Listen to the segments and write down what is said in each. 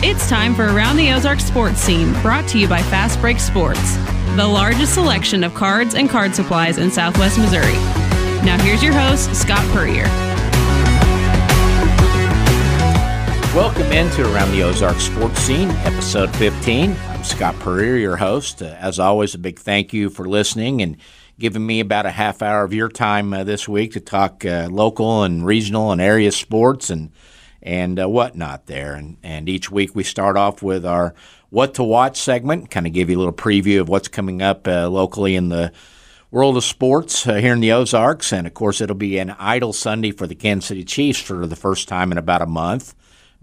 It's time for Around the Ozark Sports Scene, brought to you by Fastbreak Sports, the largest selection of cards and card supplies in southwest Missouri. Now, here's your host, Scott Puryear. Welcome into Around the Ozark Sports Scene, episode 15. I'm Scott Puryear, your host. Uh, as always, a big thank you for listening and giving me about a half hour of your time uh, this week to talk uh, local and regional and area sports and and uh, whatnot there. And, and each week we start off with our What to Watch segment, kind of give you a little preview of what's coming up uh, locally in the world of sports uh, here in the Ozarks. And of course, it'll be an idle Sunday for the Kansas City Chiefs for the first time in about a month.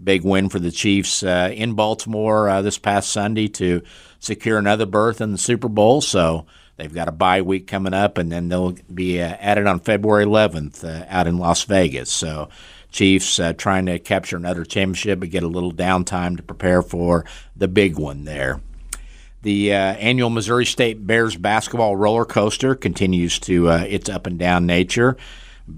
Big win for the Chiefs uh, in Baltimore uh, this past Sunday to secure another berth in the Super Bowl. So they've got a bye week coming up, and then they'll be uh, added on February 11th out in Las Vegas. So Chiefs uh, trying to capture another championship but get a little downtime to prepare for the big one there. The uh, annual Missouri State Bears basketball roller coaster continues to uh, its up and down nature.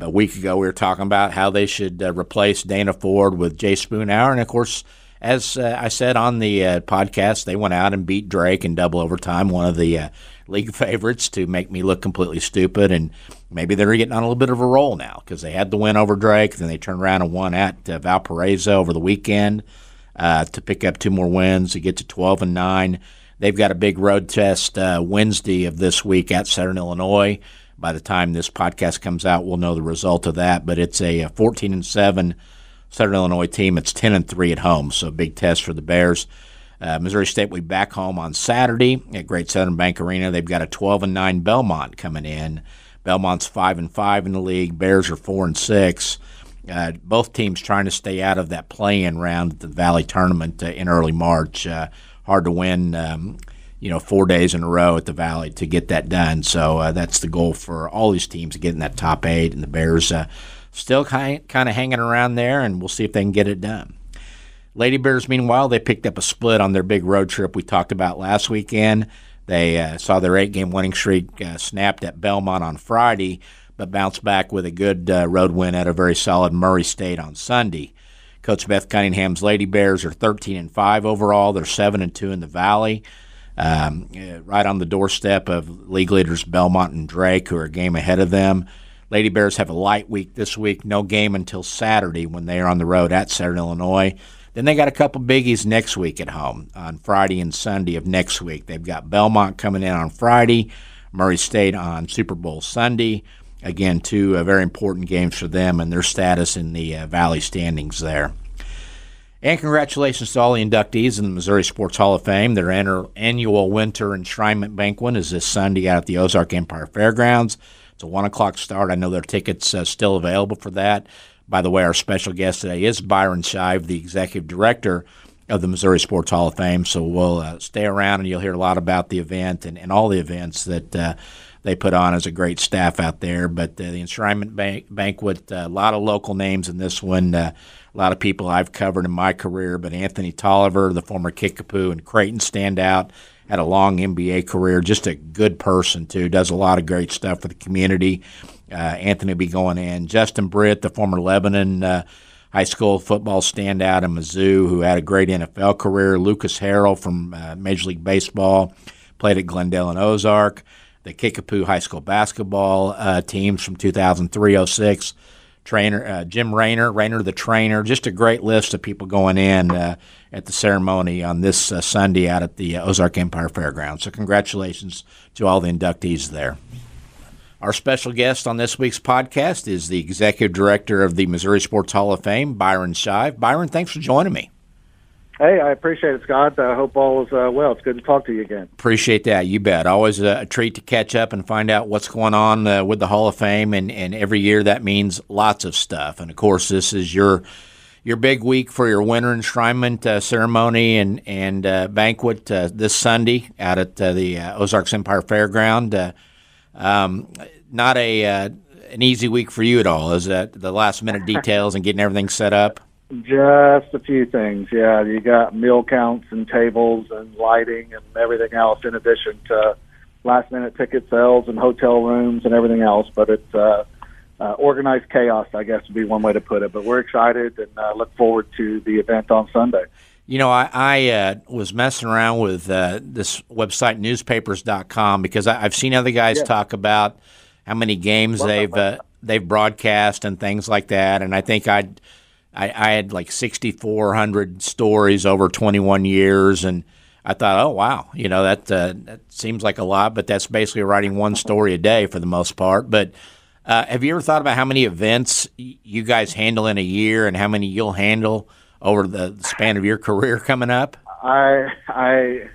A week ago, we were talking about how they should uh, replace Dana Ford with Jay Spoonhour, and of course, as uh, I said on the uh, podcast, they went out and beat Drake in double overtime, one of the league favorites, to make me look completely stupid. And maybe they're getting on a little bit of a roll now because they had the win over Drake, then they turned around and won at uh, Valparaiso over the weekend uh, to pick up two more wins to get to 12 and 9. They've got a big road test uh, Wednesday of this week at Southern Illinois. By the time this podcast comes out, we'll know the result of that. But it's a 14 and 7 Southern Illinois team. It's 10 and 3 at home, so big test for the Bears. Uh, Missouri State will be back home on Saturday at Great Southern Bank Arena. They've got a 12 and 9 Belmont coming in. Belmont's 5 and 5 in the league. Bears are 4 and 6. Uh, both teams trying to stay out of that play-in round at the Valley tournament uh, in early March. Uh, hard to win, um, you know, four days in a row at the Valley to get that done. So uh, that's the goal for all these teams to get in that top eight, and the Bears uh, still kind kind of hanging around there, and we'll see if they can get it done. Lady Bears, meanwhile, they picked up a split on their big road trip we talked about last weekend. They uh, saw their eight game winning streak uh, snapped at Belmont on Friday, but bounced back with a good uh, road win at a very solid Murray State on Sunday. Coach Beth Cunningham's Lady Bears are 13 and 5 overall. They're 7 and 2 in the Valley. Um, uh, right on the doorstep of league leaders Belmont and Drake, who are a game ahead of them. Lady Bears have a light week this week, no game until Saturday when they are on the road at Southern Illinois. Then they got a couple biggies next week at home on Friday and Sunday of next week. They've got Belmont coming in on Friday, Murray State on Super Bowl Sunday. Again, two uh, very important games for them and their status in the uh, Valley standings there. And congratulations to all the inductees in the Missouri Sports Hall of Fame. Their annual winter enshrinement banquet is this Sunday out at the Ozark Empire Fairgrounds. It's a one o'clock start. I know there are tickets uh, still available for that. By the way, our special guest today is Byron Shive, the executive director of the Missouri Sports Hall of Fame. So we'll uh, stay around and you'll hear a lot about the event and, and all the events that uh, they put on as a great staff out there. But uh, the enshrinement ban- banquet, uh, a lot of local names in this one. Uh, a lot of people I've covered in my career, but Anthony Tolliver, the former Kickapoo and Creighton stand out had a long NBA career, just a good person, too. Does a lot of great stuff for the community. Uh, Anthony will be going in. Justin Britt, the former Lebanon uh, high school football standout in Mizzou, who had a great NFL career. Lucas Harrell from uh, Major League Baseball, played at Glendale and Ozark. The Kickapoo High School basketball uh, teams from 2003 06 trainer uh, Jim Rayner, Rayner the trainer. Just a great list of people going in uh, at the ceremony on this uh, Sunday out at the uh, Ozark Empire Fairgrounds. So congratulations to all the inductees there. Our special guest on this week's podcast is the executive director of the Missouri Sports Hall of Fame, Byron Shive. Byron, thanks for joining me. Hey, I appreciate it, Scott. I hope all is uh, well. It's good to talk to you again. Appreciate that. You bet. Always a, treat to catch up and find out what's going on uh, with the Hall of Fame. And, and every year that means lots of stuff. And of course, this is your your big week for your winter enshrinement uh, ceremony and and uh, banquet uh, this Sunday out at uh, the Ozarks Empire Fairground. Um, not a an easy week for you at all. Is that the last minute details and getting everything set up? Just a few things, yeah. You got meal counts and tables and lighting and everything else, in addition to last minute ticket sales and hotel rooms and everything else. But it's uh, uh, organized chaos, I guess would be one way to put it. But we're excited and uh, look forward to the event on Sunday. You know, I, I uh, was messing around with uh, this website, newspapers.com, because I, have seen other guys yeah. talk about how many games they've uh, they've broadcast and things like that. And I think I'd, I, I had like 6,400 stories over 21 years. And I thought, oh, wow, you know, that, uh, that seems like a lot, but that's basically writing one story a day for the most part. But uh, have you ever thought about how many events you guys handle in a year and how many you'll handle over the span of your career coming up? I I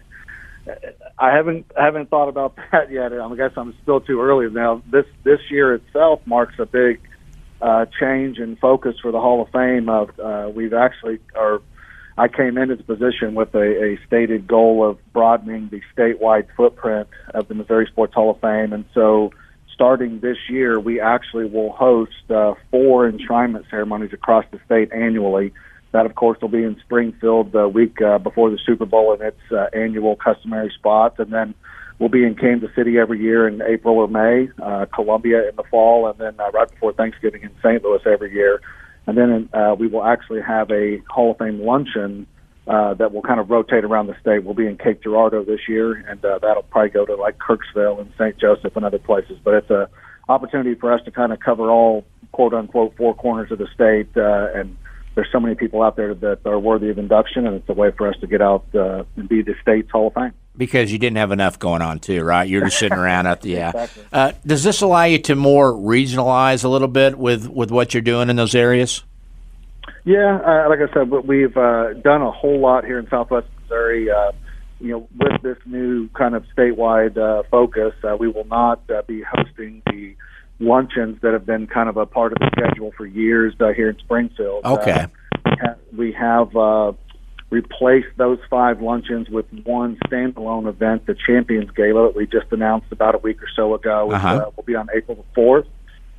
I haven't haven't thought about that yet. I guess I'm still too early. Now this this year itself marks a big uh, change in focus for the Hall of Fame. Of uh, we've actually or I came into the position with a, a stated goal of broadening the statewide footprint of the Missouri Sports Hall of Fame, and so starting this year, we actually will host uh, four enshrinement ceremonies across the state annually. That, of course, will be in Springfield the week uh, before the Super Bowl in its uh, annual customary spots, and then we'll be in Kansas City every year in April or May, uh, Columbia in the fall, and then uh, right before Thanksgiving in St. Louis every year. And then uh, we will actually have a Hall of Fame luncheon uh, that will kind of rotate around the state. We'll be in Cape Girardeau this year, and uh, that'll probably go to like Kirksville and St. Joseph and other places. But it's a opportunity for us to kind of cover all quote unquote four corners of the state uh, and there's so many people out there that are worthy of induction, and it's a way for us to get out uh, and be the state's Hall of Fame. Because you didn't have enough going on, too, right? You're just sitting around at the yeah. Exactly. Uh, does this allow you to more regionalize a little bit with with what you're doing in those areas? Yeah, uh, like I said, we've uh, done a whole lot here in Southwest Missouri. Uh, you know, with this new kind of statewide uh, focus, uh, we will not uh, be hosting the luncheons that have been kind of a part of the schedule for years uh, here in Springfield. Okay. We have replaced those five luncheons with one standalone event, the Champions Gala that we just announced about a week or so ago. Uh-huh. Uh, will be on April the 4th.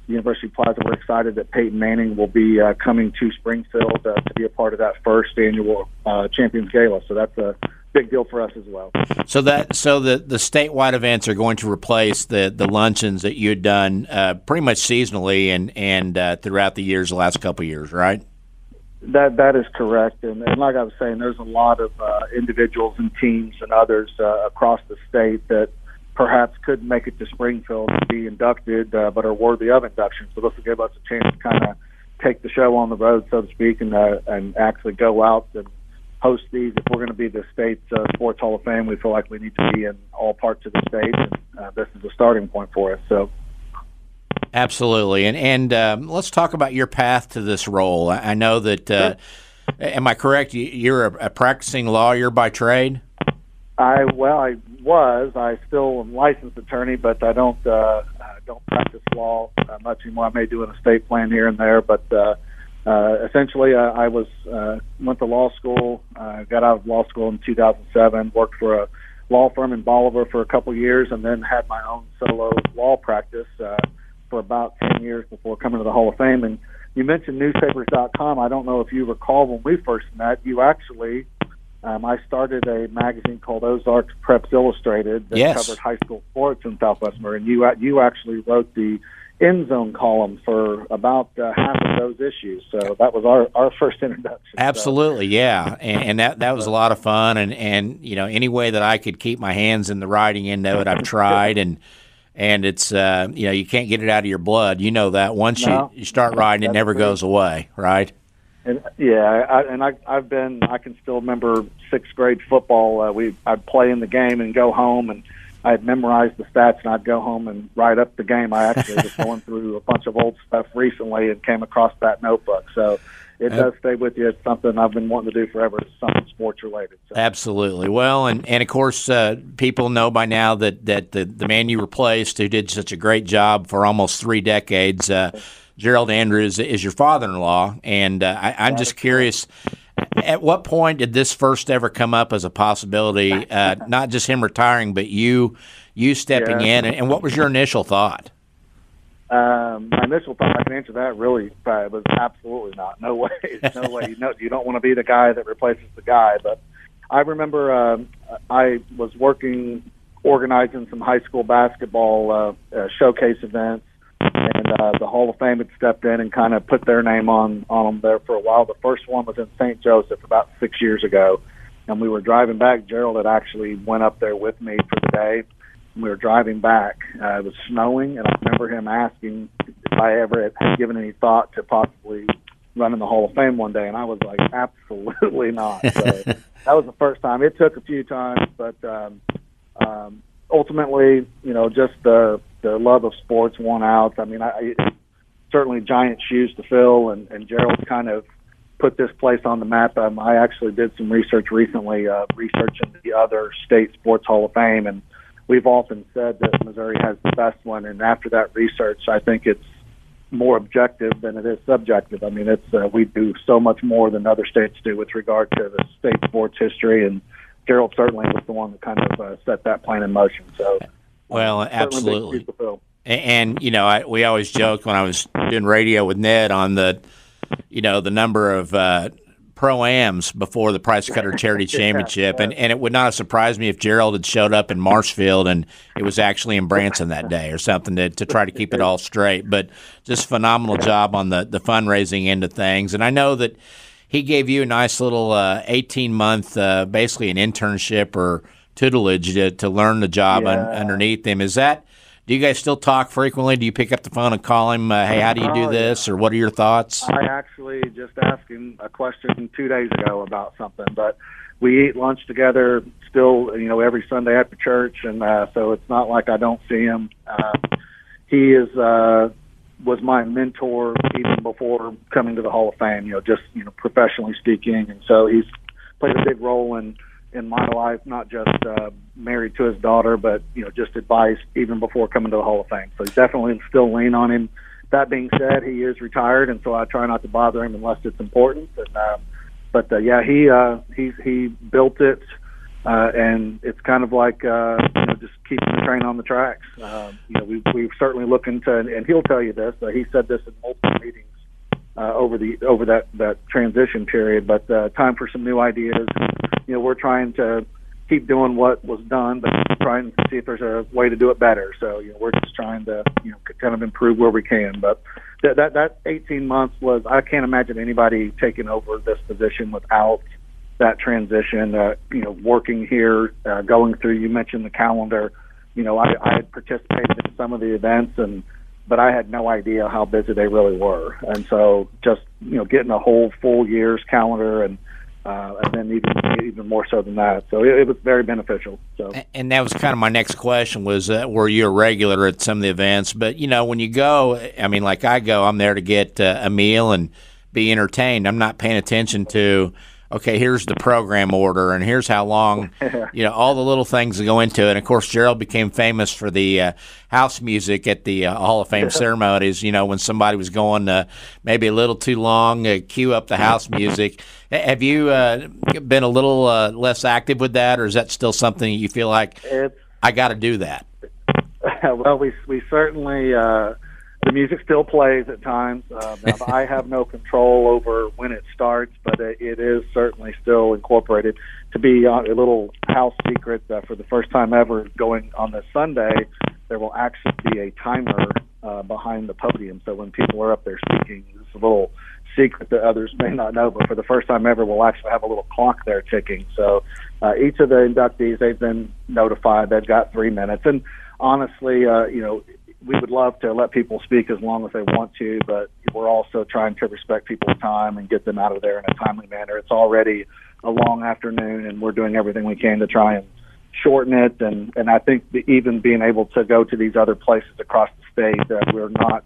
University Plaza, we're excited that Peyton Manning will be uh, coming to Springfield uh, to be a part of that first annual uh, Champions Gala. So that's a big deal for us as well. So that so the the statewide events are going to replace the the luncheons that you had done uh, pretty much seasonally and and uh, throughout the years, the last couple of years, right? That that is correct, and, and like I was saying, there's a lot of uh, individuals and teams and others uh, across the state that perhaps couldn't make it to Springfield to be inducted, uh, but are worthy of induction. So this will give us a chance to kind of take the show on the road, so to speak, and uh, and actually go out and host these. If we're going to be the state's uh, sports hall of fame, we feel like we need to be in all parts of the state, and uh, this is a starting point for us. So. Absolutely, and and um, let's talk about your path to this role. I know that. Uh. Am I correct? You're a, a, practicing lawyer by trade. I well, I was. I still am licensed attorney, but I don't uh, don't practice law uh, much anymore. I may do an estate plan here and there, but uh, uh, essentially, uh, I was uh, went to law school. Uh, got out of law school in 2007. Worked for a law firm in Bolivar for a couple years, and then had my own solo law practice uh, for about 10 years before coming to the Hall of Fame. And you mentioned newspapers.com. I don't know if you recall when we first met. You actually, um, I started a magazine called Ozarks Preps Illustrated that yes. covered high school sports in Southwest Missouri. And you you actually wrote the end zone column for about uh, half of those issues. So that was our, our first introduction. Absolutely, so. yeah, and, and, that that was a lot of fun. And and you know any way that I could keep my hands in the writing end of it, I've tried and. And it's uh, you know you can't get it out of your blood. You know that once no, you, you start writing, it never goes away, right? And yeah, I, and I I've been I can still remember sixth grade football. Uh, we I'd play in the game and go home and I had memorized the stats and I'd go home and write up the game. I actually was going through a bunch of old stuff recently and came across that notebook. So it does stay with you. It's something I've been wanting to do forever. It's something sports related. So. Absolutely. Well, and, and of course, uh, people know by now that, that the, the man you replaced, who did such a great job for almost three decades, uh, Gerald Andrews, is your father in law. And uh, I, I'm just curious at what point did this first ever come up as a possibility? Uh, not just him retiring, but you you stepping yeah. in, and what was your initial thought? Um, my initial thought, I can answer that really, it was absolutely not. No way, no way. You know, you don't want to be the guy that replaces the guy. But I remember um, I was working, organizing some high school basketball uh, uh, showcase events and uh, the Hall of Fame had stepped in and kind of put their name on on them there for a while. The first one was in St. Joseph about six years ago, and we were driving back. Gerald had actually went up there with me for the day. We were driving back. Uh, it was snowing, and I remember him asking if I ever had given any thought to possibly running the Hall of Fame one day, and I was like, absolutely not. So that was the first time. It took a few times, but um, um, ultimately, you know, just the the love of sports won out. I mean, I, I certainly giant shoes to fill, and, and Gerald kind of put this place on the map. Um, I actually did some research recently, uh, researching the other state sports Hall of Fame, and we've often said that Missouri has the best one. And after that research, I think it's more objective than it is subjective. I mean, it's uh, we do so much more than other states do with regard to the state sports history, and Gerald certainly was the one that kind of uh, set that plan in motion. So, well, absolutely. And, you know, I, we always joke when I was doing radio with Ned on the, you know, the number of uh, pro ams before the Price Cutter Charity Championship, and and it would not have surprised me if Gerald had showed up in Marshfield and it was actually in Branson that day or something to to try to keep it all straight. But just phenomenal job on the the fundraising end of things, and I know that he gave you a nice little uh, eighteen month, uh, basically an internship or tutelage to, to learn the job yeah. un, underneath him. Is that do you guys still talk frequently? Do you pick up the phone and call him? Uh, hey, how do you do oh, this, or what are your thoughts? I actually just asked him a question two days ago about something, but we eat lunch together still, you know, every Sunday after church, and uh, so it's not like I don't see him. Uh, he is uh, was my mentor even before coming to the Hall of Fame. You know, just you know, professionally speaking, and so he's played a big role in in my life, not just uh, married to his daughter, but you know, just advice even before coming to the Hall of Fame. So definitely still lean on him. That being said, he is retired, and so I try not to bother him unless it's important. And, uh, but uh, yeah, he uh, he he built it, uh, and it's kind of like uh, you know, just keeping the train on the tracks. Uh, you know, we we've certainly looking to, and he'll tell you this. Uh, he said this in multiple meetings uh, over the over that that transition period. But uh, time for some new ideas. You know, we're trying to keep doing what was done, but trying to see if there's a way to do it better. So you know, we're just trying to you know kind of improve where we can. But that that that 18 months was I can't imagine anybody taking over this position without that transition. Uh, you know, working here, uh, going through. You mentioned the calendar. You know, I, I had participated in some of the events and but I had no idea how busy they really were. And so just, you know, getting a whole full year's calendar and, uh, and then even even more so than that. So it, it, was very beneficial. So and that was kind of my next question was uh, were you a regular at some of the events? But you know when you go, I mean, like I go, I'm there to get uh, a meal and be entertained. I'm not paying attention to okay, here's the program order, and here's how long, you know, all the little things that go into it. And of course, Gerald became famous for the uh, house music at the uh, Hall of Fame ceremonies. You know, when somebody was going uh, maybe a little too long, uh, cue up the house music. Have you uh, been a little uh, less active with that, or is that still something you feel like it's, I got to do that? well, we we certainly. The music still plays at times. Uh, I have no control over when it starts, but it, it is certainly still incorporated. To be uh, a little house secret, uh, for the first time ever going on this Sunday, there will actually be a timer uh, behind the podium. So when people are up there speaking, it's a little secret that others may not know, but for the first time ever, we'll actually have a little clock there ticking. So uh, each of the inductees, they've been notified. They've got three minutes. And honestly, uh, you know, we would love to let people speak as long as they want to, but we're also trying to respect people's time and get them out of there in a timely manner. It's already a long afternoon, and we're doing everything we can to try and shorten it. And and I think even being able to go to these other places across the state, uh, we're not.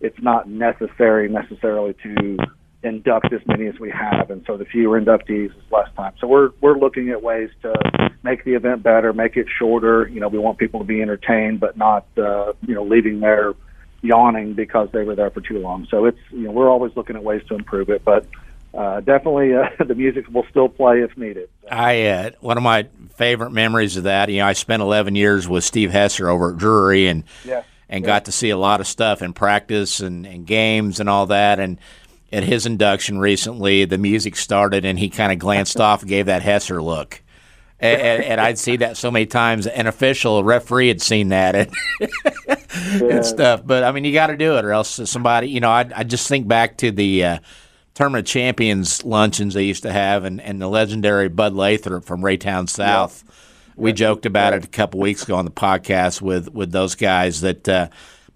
It's not necessary necessarily to induct as many as we have, and so the fewer inductees is less time. So we're we're looking at ways to make the event better, make it shorter. You know, we want people to be entertained, but not uh, you know leaving there yawning because they were there for too long. So it's you know we're always looking at ways to improve it, but uh, definitely uh, the music will still play if needed. I uh, one of my favorite memories of that. You know, I spent 11 years with Steve Hesser over at Drury and. Yeah. And yeah. got to see a lot of stuff in practice and, and games and all that. And at his induction recently, the music started and he kind of glanced off gave that Hesser look. and, and, I'd see that so many times. An official, a referee, had seen that and, yeah. and stuff. But I mean, you got to do it, or else somebody, you know, I, I just think back to the uh, tournament champions luncheons they used to have, and, and the legendary Bud Lathrop from Raytown South. Yeah. We joked about it a couple weeks ago on the podcast with with those guys that. Uh,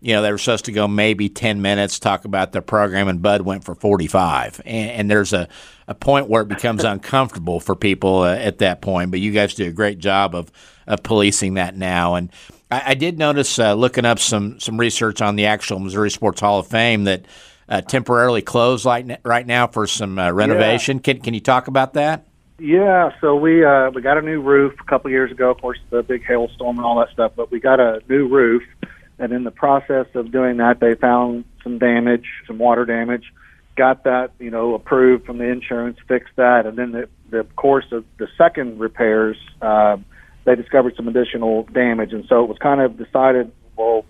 you know, they were supposed to go maybe 10 minutes, talk about their program, and Bud went for 45. And, and there's a, a point where it becomes uncomfortable for people uh, at that point. But you guys do a great job of, of policing that now. And I, I did notice uh, looking up some, some research on the actual Missouri Sports Hall of Fame that uh, temporarily closed like, right now for some uh, renovation. Yeah. Can, can you talk about that? Yeah, so we uh, we got a new roof a couple years ago. Of course, the big hailstorm and all that stuff, but we got a new roof and in the process of doing that, they found some damage, some water damage. Got that, you know, approved from the insurance, fixed that, and then the, the course of the second repairs, uh, they discovered some additional damage, and so it was kind of decided, well,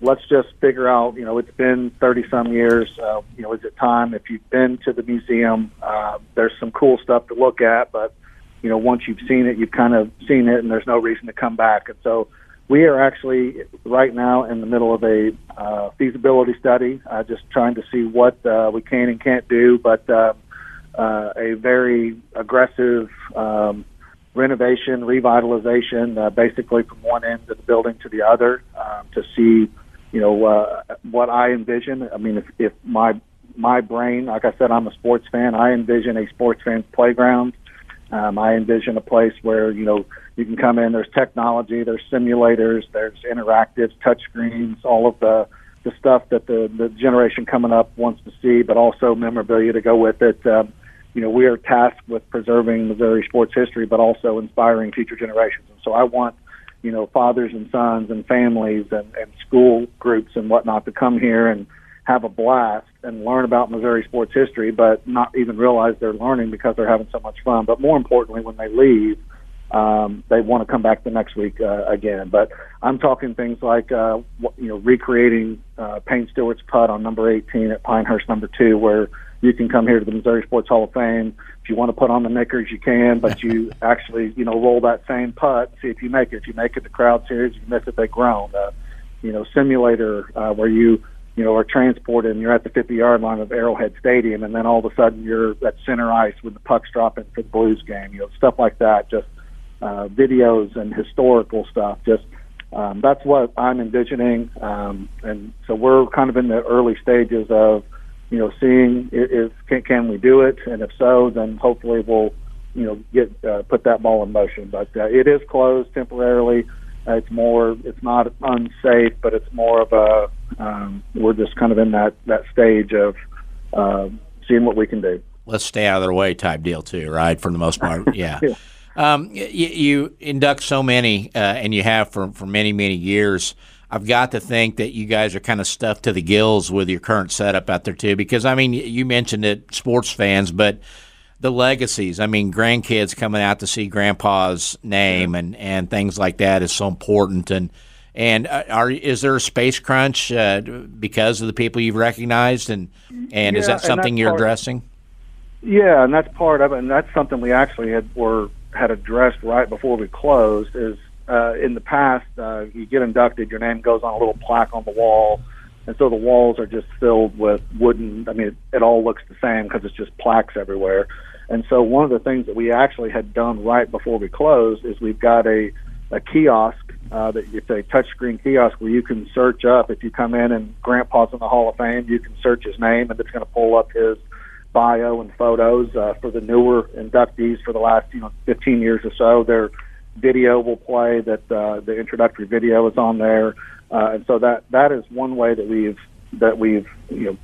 let's just figure out, you know, it's been 30 some years, uh, you know, is it time? If you've been to the museum, uh, there's some cool stuff to look at, but you know, once you've seen it, you've kind of seen it, and there's no reason to come back, and so we are actually right now in the middle of a uh, feasibility study, uh, just trying to see what uh, we can and can't do, but uh, uh, a very aggressive um, renovation, revitalization, uh, basically from one end of the building to the other, um, to see, you know, what I envision. I mean, if, if my my brain, like I said, I'm a sports fan. I envision a sports fan playground. Um, I envision a place where you know you can come in. There's technology, there's simulators, there's interactives, touch screens, all of the the stuff that the the generation coming up wants to see, but also memorabilia to go with it. Um, you know, we are tasked with preserving Missouri sports history, but also inspiring future generations. And so I want, you know, fathers and sons and families and, and school groups and whatnot to come here and have a blast and learn about Missouri sports history, but not even realize they're learning because they're having so much fun. But more importantly, when they leave, um, they want to come back the next week uh, again. But I'm talking things like uh, you know recreating uh, Payne Stewart's putt on number 18 at Pinehurst number two, where you can come here to the Missouri Sports Hall of Fame. If you want to put on the knickers, you can, but you actually you know roll that same putt, see if you make it. If you make it, the crowd cheers. If you miss it, they groan. Uh, you know, simulator uh, where you you know, are transported and you're at the 50 yard line of Arrowhead Stadium and then all of a sudden you're at center ice when the puck's dropping for the Blues game, you know, stuff like that. Just uh, videos and historical stuff. Just um, that's what I'm envisioning, um, and so we're kind of in the early stages of you know seeing if, can, can we do it, and if so, then hopefully we'll you know get uh, put that ball in motion. But uh, it is closed temporarily. It's more it's not unsafe, but it's more of a um, we're just kind of in that that stage of uh, seeing what we can do. Let's stay out of their way type deal too, right? For the most part, yeah. yeah. Um, you, you, induct so many, uh, and you have for, for many, many years. I've got to think that you guys are kind of stuffed to the gills with your current setup out there, too. Because, I mean, you mentioned it, sports fans, but the legacies. I mean, grandkids coming out to see grandpa's name and, and things like that is so important. And and uh, are is there a space crunch uh, because of the people you've recognized? And and yeah, is that something you're addressing? Yeah, and that's part of it, and that's something we actually had were had addressed right before we closed is uh, in the past, uh, you get inducted, your name goes on a little plaque on the wall, and so the walls are just filled with wooden. I mean, it, it all looks the same because it's just plaques everywhere. And so one of the things that we actually had done right before we closed is we've got a a kiosk uh, that it's a touchscreen kiosk where you can search up if you come in and Grandpa's in the Hall of Fame, you can search his name and it's going to pull up his bio and photos uh, for the newer inductees for the last you know 15 years or so. Their video will play that uh, the introductory video is on there, uh, and so that that is one way that we've that we've you know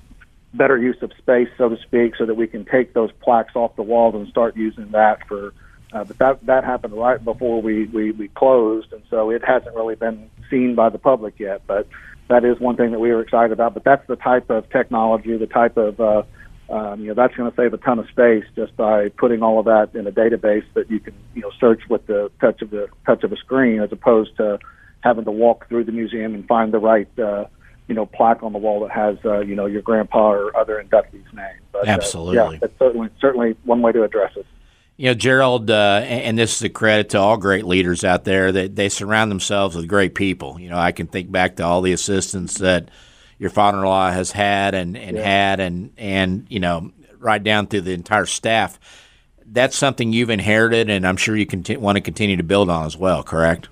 better use of space, so to speak, so that we can take those plaques off the walls and start using that for. Uh, but that that happened right before we, we we closed, and so it hasn't really been seen by the public yet. But that is one thing that we were excited about. But that's the type of technology, the type of uh, um, you know that's going to save a ton of space just by putting all of that in a database that you can you know search with the touch of the touch of a screen as opposed to having to walk through the museum and find the right uh, you know plaque on the wall that has uh, you know your grandpa or other inductees' name. But, Absolutely, uh, yeah, that's certainly certainly one way to address it. You know, Gerald, uh, and this is a credit to all great leaders out there that they surround themselves with great people. You know, I can think back to all the assistants that your father-in-law has had and, and yeah. had and and you know right down through the entire staff. That's something you've inherited, and I'm sure you conti- want to continue to build on as well. Correct?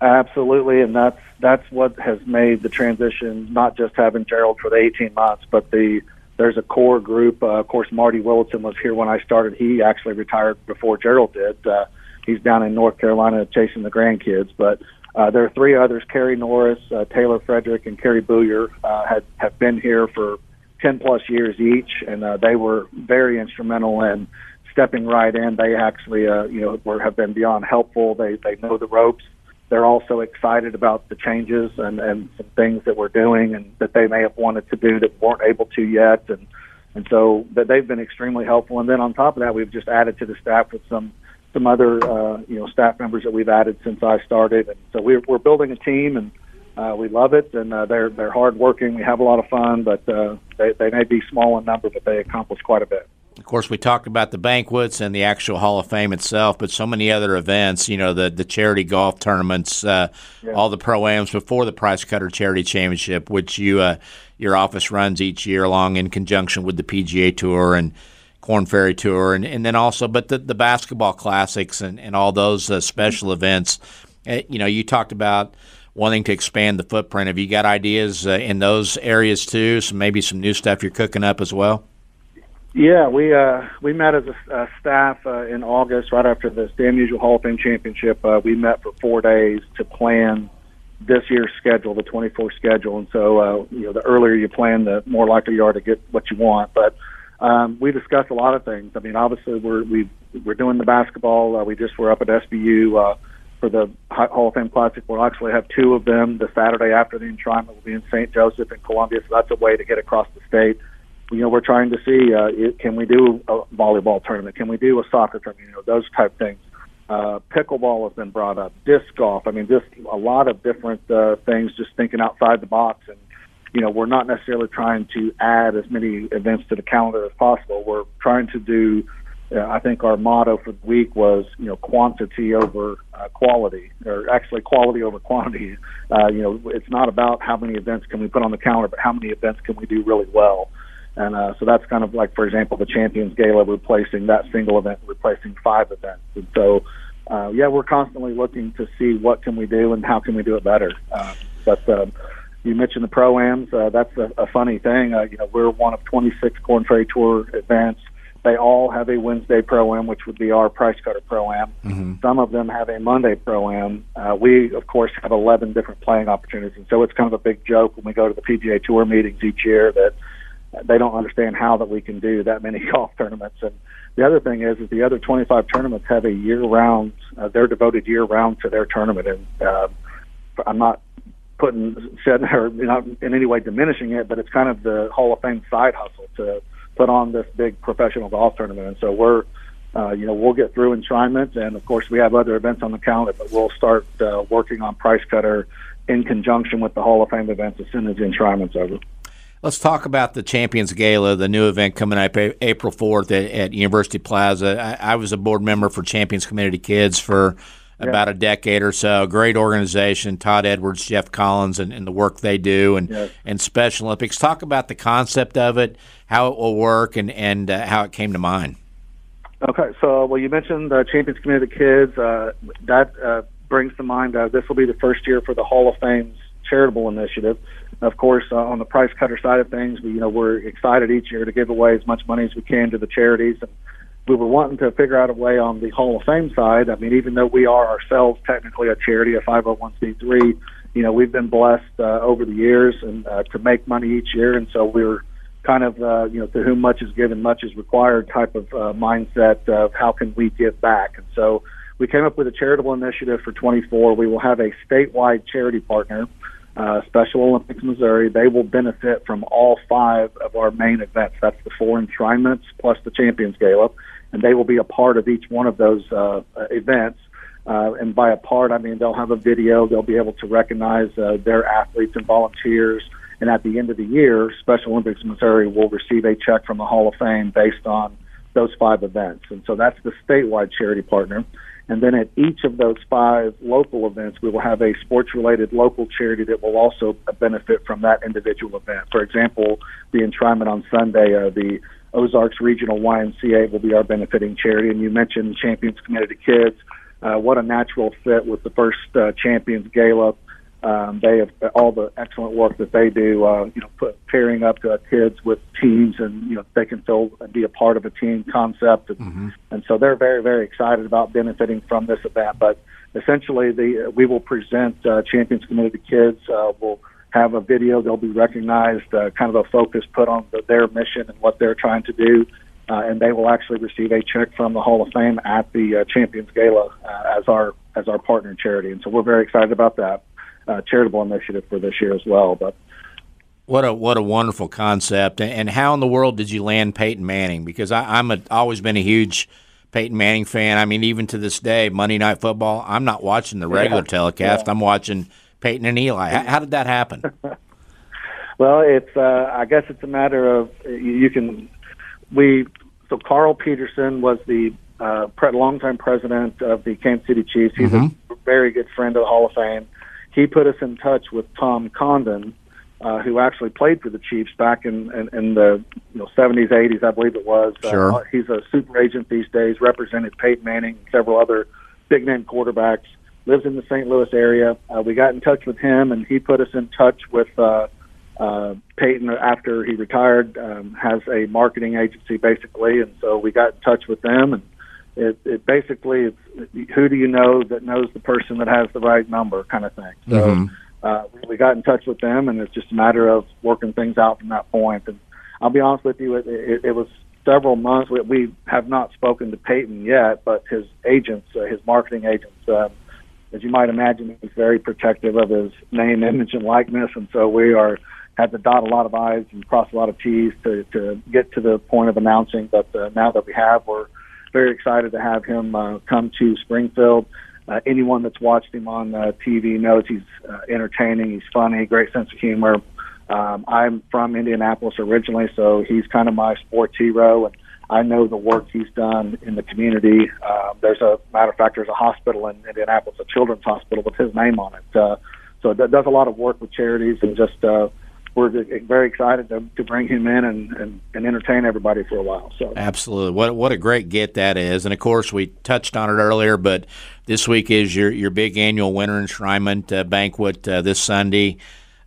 Absolutely, and that's that's what has made the transition. Not just having Gerald for the 18 months, but the there's a core group. Uh, of course, Marty Willison was here when I started. He actually retired before Gerald did. Uh, he's down in North Carolina chasing the grandkids. But uh, there are three others: Kerry Norris, uh, Taylor Frederick, and Kerry Booyer uh, had have been here for 10 plus years each, and uh, they were very instrumental in stepping right in. They actually, uh, you know, were, have been beyond helpful. They they know the ropes they're also excited about the changes and, and some things that we're doing and that they may have wanted to do that weren't able to yet. And, and so that they've been extremely helpful. And then on top of that, we've just added to the staff with some, some other, uh, you know, staff members that we've added since I started. And so we're, we're building a team and, uh, we love it, and uh, they're they're hardworking. We have a lot of fun, but uh, they they may be small in number, but they accomplish quite a bit. Of course, we talked about the banquets and the actual Hall of Fame itself, but so many other events. You know, the the charity golf tournaments, uh, yeah. all the pro-ams before the Price Cutter Charity Championship, which you uh, your office runs each year, along in conjunction with the PGA Tour and Korn Ferry Tour, and, and then also, but the, the basketball classics and, and all those uh, special events. Uh, you know, you talked about wanting to expand the footprint. Have you got ideas uh, in those areas too? So maybe some new stuff you're cooking up as well. Yeah, we uh, we met as a, a staff uh, in August, right after the Stan Musial Hall of Fame Championship. Uh, we met for four days to plan this year's schedule, the 24 schedule. And so, uh, you know, the earlier you plan, the more likely you are to get what you want. But um, we discussed a lot of things. I mean, obviously, we're we we're doing the basketball. Uh, we just were up at SBU uh, for the Hall of Fame Classic. We'll actually have two of them. The Saturday after the enshrinement will be in St. Joseph in Columbia, so that's a way to get across the state you know, we're trying to see uh, it, can we do a volleyball tournament? Can we do a soccer tournament? You know, those type things. Uh, pickleball has been brought up. Disc golf. I mean, just a lot of different uh, things. Just thinking outside the box, and you know, we're not necessarily trying to add as many events to the calendar as possible. We're trying to do. Uh, I think our motto for the week was, you know, quantity over uh, quality, or actually quality over quantity. Uh, you know, it's not about how many events can we put on the calendar, but how many events can we do really well. And uh, so that's kind of like, for example, the Champions Gala replacing that single event, replacing five events. And so, uh, yeah, we're constantly looking to see what can we do and how can we do it better. Uh, but um, you mentioned the pro-ams. Uh, that's a, a funny thing. Uh, you know, we're one of 26 Korn Ferry Tour events. They all have a Wednesday pro-am, which would be our price cutter pro-am. Mm-hmm. Some of them have a Monday pro-am. Uh, we, of course, have 11 different playing opportunities. And so it's kind of a big joke when we go to the PGA Tour meetings each year that – they don't understand how that we can do that many golf tournaments. And the other thing is, is the other 25 tournaments have a year-round. Uh, they're devoted year-round to their tournament, and uh, I'm not putting said or not in any way diminishing it, but it's kind of the Hall of Fame side hustle to put on this big professional golf tournament. And so we're, uh, you know, we'll get through enshrinement, and of course we have other events on the calendar, but we'll start uh, working on Price Cutter in conjunction with the Hall of Fame events as soon as the enshrinement's over. Let's talk about the Champions Gala, the new event coming up April 4th at, at University Plaza. I, I, was a board member for Champions Community Kids for yeah. about a decade or so. Great organization, Todd Edwards, Jeff Collins, and, and the work they do, and, yes. and Special Olympics. Talk about the concept of it, how it will work, and, and uh, how it came to mind. Okay, so well, you mentioned uh, Champions Community Kids. Uh, that uh, brings to mind uh, this will be the first year for the Hall of Fame's charitable initiative. Of course, uh, on the price cutter side of things, we, you know, we're excited each year to give away as much money as we can to the charities. And we were wanting to figure out a way on the Hall of Fame side. I mean, even though we are ourselves technically a charity, a 501c3, you know, we've been blessed uh, over the years and uh, to make money each year. And so we we're kind of, uh, you know, to whom much is given, much is required type of uh, mindset of how can we give back. And so we came up with a charitable initiative for 24. We will have a statewide charity partner uh, Special Olympics Missouri. They will benefit from all five of our main events. That's the four enshrinements plus the Champions Gala, and they will be a part of each one of those uh, events. Uh, and by a part, I mean they'll have a video. They'll be able to recognize uh, their athletes and volunteers. And at the end of the year, Special Olympics Missouri will receive a check from the Hall of Fame based on those five events. And so that's the statewide charity partner. And then at each of those five local events, we will have a sports related local charity that will also benefit from that individual event. For example, the enshrinement on Sunday, uh, the Ozarks Regional YMCA will be our benefiting charity. And you mentioned Champions to Kids. Uh, what a natural fit with the first uh, Champions Gala um, they have all the excellent work that they do. Uh, you know, put, pairing up uh, kids with teams, and you know they can feel and be a part of a team concept, and, mm-hmm. and so they're very very excited about benefiting from this event. But essentially, the we will present uh, Champions to Kids. Uh, we'll have a video. They'll be recognized. Uh, kind of a focus put on the, their mission and what they're trying to do. Uh, and they will actually receive a check from the Hall of Fame at the uh, Champions Gala uh, as our as our partner charity, and so we're very excited about that uh, charitable initiative for this year as well. But what a what a wonderful concept! And how in the world did you land Peyton Manning? Because I, I'm a, always been a huge Peyton Manning fan. I mean, even to this day, Monday Night Football, I'm not watching the regular yeah. telecast. Yeah. I'm watching Peyton and Eli. How, how did that happen? well, it's uh, I guess it's a matter of you can we so Carl Peterson was the uh, pre- longtime president of the Kansas City Chiefs. He's mm-hmm. a very good friend of the Hall of Fame he put us in touch with Tom Condon, uh, who actually played for the Chiefs back in, in, in the you know 70s, 80s, I believe it was. Uh, sure. Uh, he's a super agent these days, represented Peyton Manning and several other big name quarterbacks. Lives in the St. Louis area. Uh, we got in touch with him, and he put us in touch with uh, uh, Peyton after he retired. Um, has a marketing agency basically, and so we got in touch with them and it, it basically it's who do you know that knows the person that has the right number kind of thing. So mm-hmm. uh, we got in touch with them, and it's just a matter of working things out from that point. And I'll be honest with you, it, it, it was several months. We, we have not spoken to Peyton yet, but his agents, uh, his marketing agents, uh, as you might imagine, he's very protective of his name, image, and likeness, and so we are had to dot a lot of I's and cross a lot of T's to to get to the point of announcing. But uh, now that we have, we're very excited to have him uh, come to Springfield. Uh, anyone that's watched him on uh, TV knows he's uh, entertaining. He's funny, great sense of humor. Um, I'm from Indianapolis originally, so he's kind of my sports hero, and I know the work he's done in the community. Uh, there's a matter of fact, there's a hospital in Indianapolis, a children's hospital with his name on it. Uh, so it does a lot of work with charities and just uh, we're very excited to, to bring him in and, and, and entertain everybody for a while. So absolutely, what what a great get that is, and of course we touched on it earlier, but this week is your your big annual winter enshrinement uh, banquet uh, this Sunday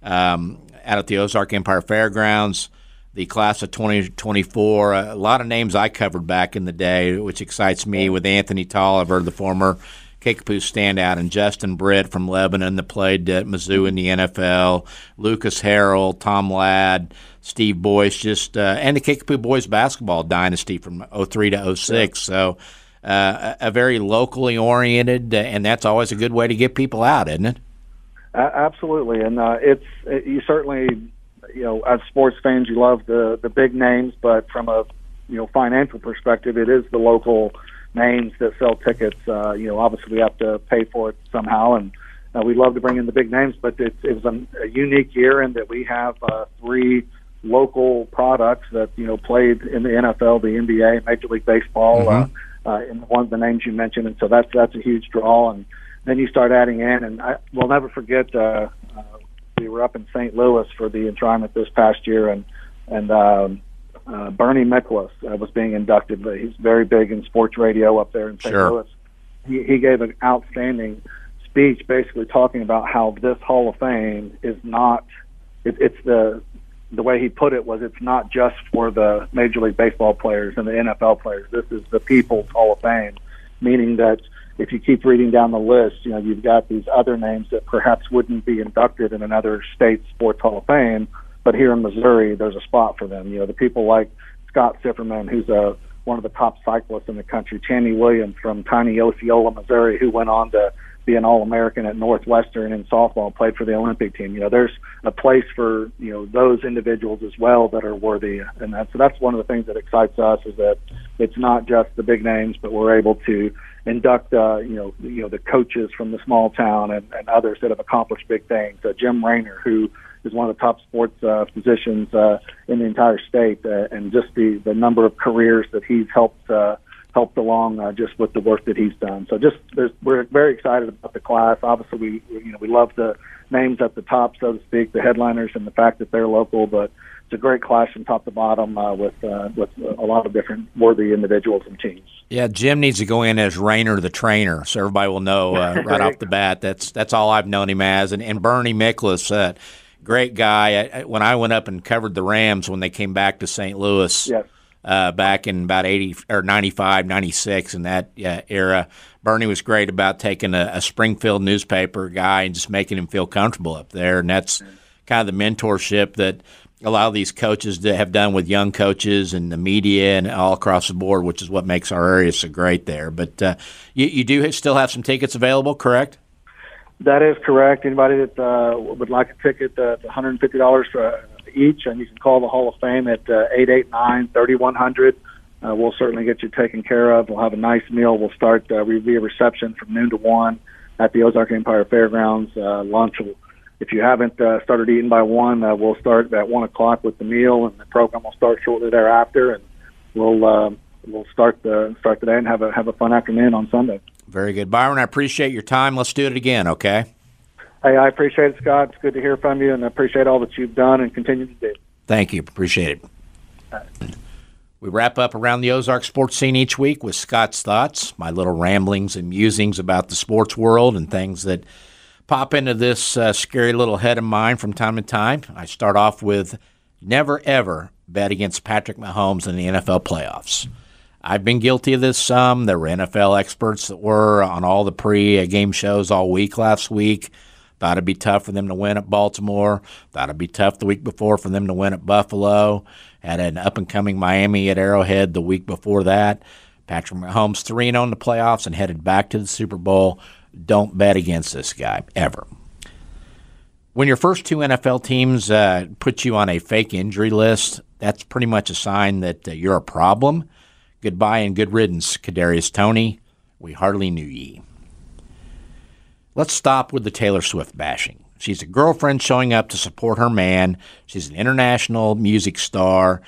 um, out at the Ozark Empire Fairgrounds. The class of 2024, a lot of names I covered back in the day, which excites me with Anthony Tolliver, the former Kickapoo standout, and Justin Britt from Lebanon that played at Mizzou in the NFL, Lucas Harrell, Tom Ladd, Steve Boyce, just uh, and the Kickapoo boys basketball dynasty from 03 to 06. So uh, a, very locally oriented, uh, and that's always a good way to get people out, isn't it? absolutely, and uh, it's it, you certainly you know as sports fans you love the the big names, but from a you know financial perspective, it is the local names that sell tickets. Uh, you know, obviously we have to pay for it somehow, and uh, we love to bring in the big names. But it, it was a, a unique year in that we have uh, three local products that you know played in the NFL, the NBA, Major League Baseball, mm-hmm. uh, uh, in one of the names you mentioned, and so that's that's a huge draw. And then you start adding in, and I will never forget. Uh, uh, we were up in St. Louis for the enshrinement this past year, and and um, uh, Bernie Miklasz uh, was being inducted. He's very big in sports radio up there in St. Sure. Louis. He, he gave an outstanding speech, basically talking about how this Hall of Fame is not. It, it's the the way he put it was it's not just for the Major League Baseball players and the NFL players. This is the People's Hall of Fame, meaning that if you keep reading down the list, you know you've got these other names that perhaps wouldn't be inducted in another state's sports Hall of Fame, but here in Missouri, there's a spot for them. You know, the people like Scott Sifferman, who's a one of the top cyclists in the country, Channy Williams from tiny Osceola, Missouri, who went on to be an All-American at Northwestern in softball, played for the Olympic team. You know, there's a place for you know those individuals as well that are worthy, and that's so that's one of the things that excites us is that it's not just the big names, but we're able to induct uh, you know you know the coaches from the small town and, and others that have accomplished big things. Uh, Jim Raynor, who is one of the top sports uh, physicians uh, in the entire state, uh, and just the the number of careers that he's helped uh, helped along uh, just with the work that he's done. So just we're very excited about the class. Obviously, we you know we love the names at the top, so to speak, the headliners, and the fact that they're local, but it's a great class from top to bottom uh, with uh, with a lot of different worthy individuals and teams. Yeah, Jim needs to go in as Rainer the trainer, so everybody will know uh, right off the bat. That's that's all I've known him as. And, and Bernie Miklasz, uh, great guy. I, when I went up and covered the Rams when they came back to St. Louis. Yes. Uh, back in about 80 or 95, 96 in that uh, era. Bernie was great about taking a, a, Springfield newspaper guy and just making him feel comfortable up there. And that's kind of the mentorship that a lot of these coaches have done with young coaches and the media and all across the board, which is what makes our area so great there. But uh, you, you, do still have some tickets available, correct? That is correct. Anybody that uh, would like a ticket, uh, $150 for each, and you can call the Hall of Fame at uh, 889 3100. Uh, we'll certainly get you taken care of. We'll have a nice meal. We'll start, uh, we'll be a reception from noon to 1 at the Ozark Empire Fairgrounds. Uh, lunch will if you haven't uh, started eating by one, uh, we'll start at one o'clock with the meal, and the program will start shortly thereafter, and we'll uh, we'll start the start the day and have a have a fun afternoon on Sunday. Very good, Byron. I appreciate your time. Let's do it again, okay? Hey, I appreciate it, Scott. It's good to hear from you, and I appreciate all that you've done and continue to do. Thank you. Appreciate it. We wrap up around the Ozark sports scene each week with Scott's thoughts, my little ramblings and musings about the sports world and things that pop into this uh, scary little head of mine from time to time. I start off with never ever bet against Patrick Mahomes in the NFL playoffs. I've been guilty of this some. There were NFL experts that were on all the pre game shows all week last week. Thought it'd be tough for them to win at Baltimore. Thought it'd be tough the week before for them to win at Buffalo. Had an up and coming Miami at Arrowhead the week before that. Patrick Mahomes 3 0 in the playoffs and headed back to the Super Bowl don't bet against this guy ever. When your first two NFL teams uh, put you on a fake injury list, that's pretty much a sign that uh, you're a problem. Goodbye and good riddance, Kadarius Toney. We hardly knew ye. Let's stop with the Taylor Swift bashing. She's a girlfriend showing up to support her man. She's an international music star.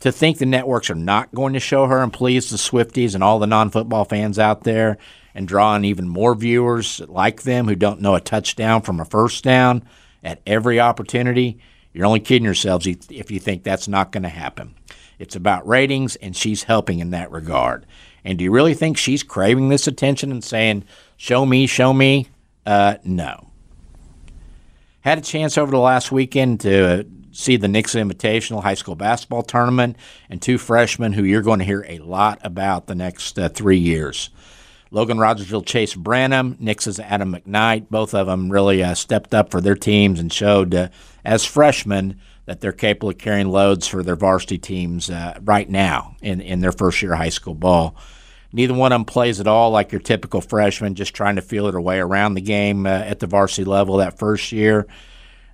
To think the networks are not going to show her and please the Swifties and all the non football fans out there and draw in even more viewers like them who don't know a touchdown from a first down at every opportunity, you're only kidding yourselves if you think that's not going to happen. It's about ratings, and she's helping in that regard. And do you really think she's craving this attention and saying, show me, show me? Uh, no. Had a chance over the last weekend to see the Nixa Invitational High School Basketball Tournament and two freshmen who you're going to hear a lot about the next uh, three years. Logan Rogersville, Chase Branham, Nixa's Adam McKnight. Both of them really uh, stepped up for their teams and showed, uh, as freshmen, that they're capable of carrying loads for their varsity teams uh, right now in, in their first year of high school ball. Neither one of them plays at all like your typical freshman, just trying to feel their way around the game uh, at the varsity level that first year.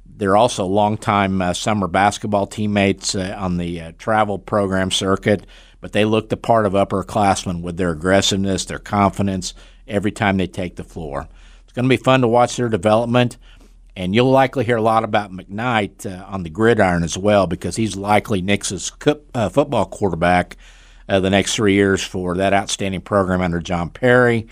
They're also longtime uh, summer basketball teammates uh, on the travel program circuit but they look the part of upperclassmen with their aggressiveness, their confidence every time they take the floor. It's going to be fun to watch their development, and you'll likely hear a lot about McKnight uh, on the gridiron as well because he's likely Nixa's uh, football quarterback uh, the next three years for that outstanding program under John Perry.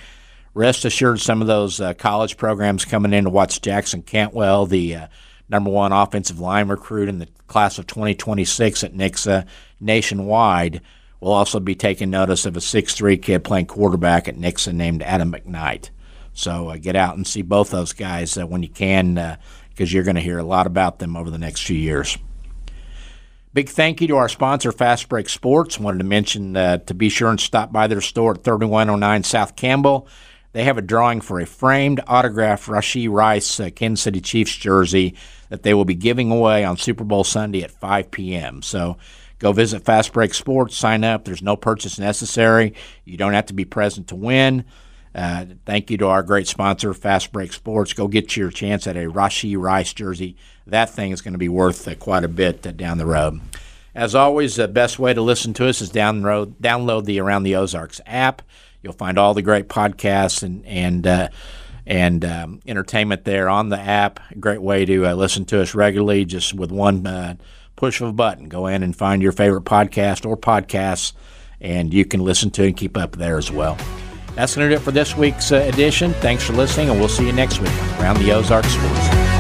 Rest assured, some of those uh, college programs coming in to watch Jackson Cantwell, the uh, number one offensive line recruit in the class of 2026 at Nixa nationwide We'll also be taking notice of a six-three kid playing quarterback at Nixa named Adam McKnight. So uh, get out and see both those guys uh, when you can because uh, you're going to hear a lot about them over the next few years. Big thank you to our sponsor, Fastbreak Sports. Wanted to mention uh, to be sure and stop by their store at 3109 South Campbell. They have a drawing for a framed autographed Rashee Rice uh, Kansas City Chiefs jersey that they will be giving away on Super Bowl Sunday at 5 p.m. So Go visit Fastbreak Sports, sign up. There's no purchase necessary. You don't have to be present to win. Uh, thank you to our great sponsor, Fastbreak Sports. Go get your chance at a Rashee Rice jersey. That thing is going to be worth uh, quite a bit uh, down the road. As always, the best way to listen to us is down road, download the Around the Ozarks app. You'll find all the great podcasts and and uh, and um, entertainment there on the app. Great way to uh, listen to us regularly, just with one push of a button. Go in and find your favorite podcast or podcasts, and you can listen to and keep up there as well. That's going to do it for this week's uh, edition. Thanks for listening, and we'll see you next week around the Ozark Sports.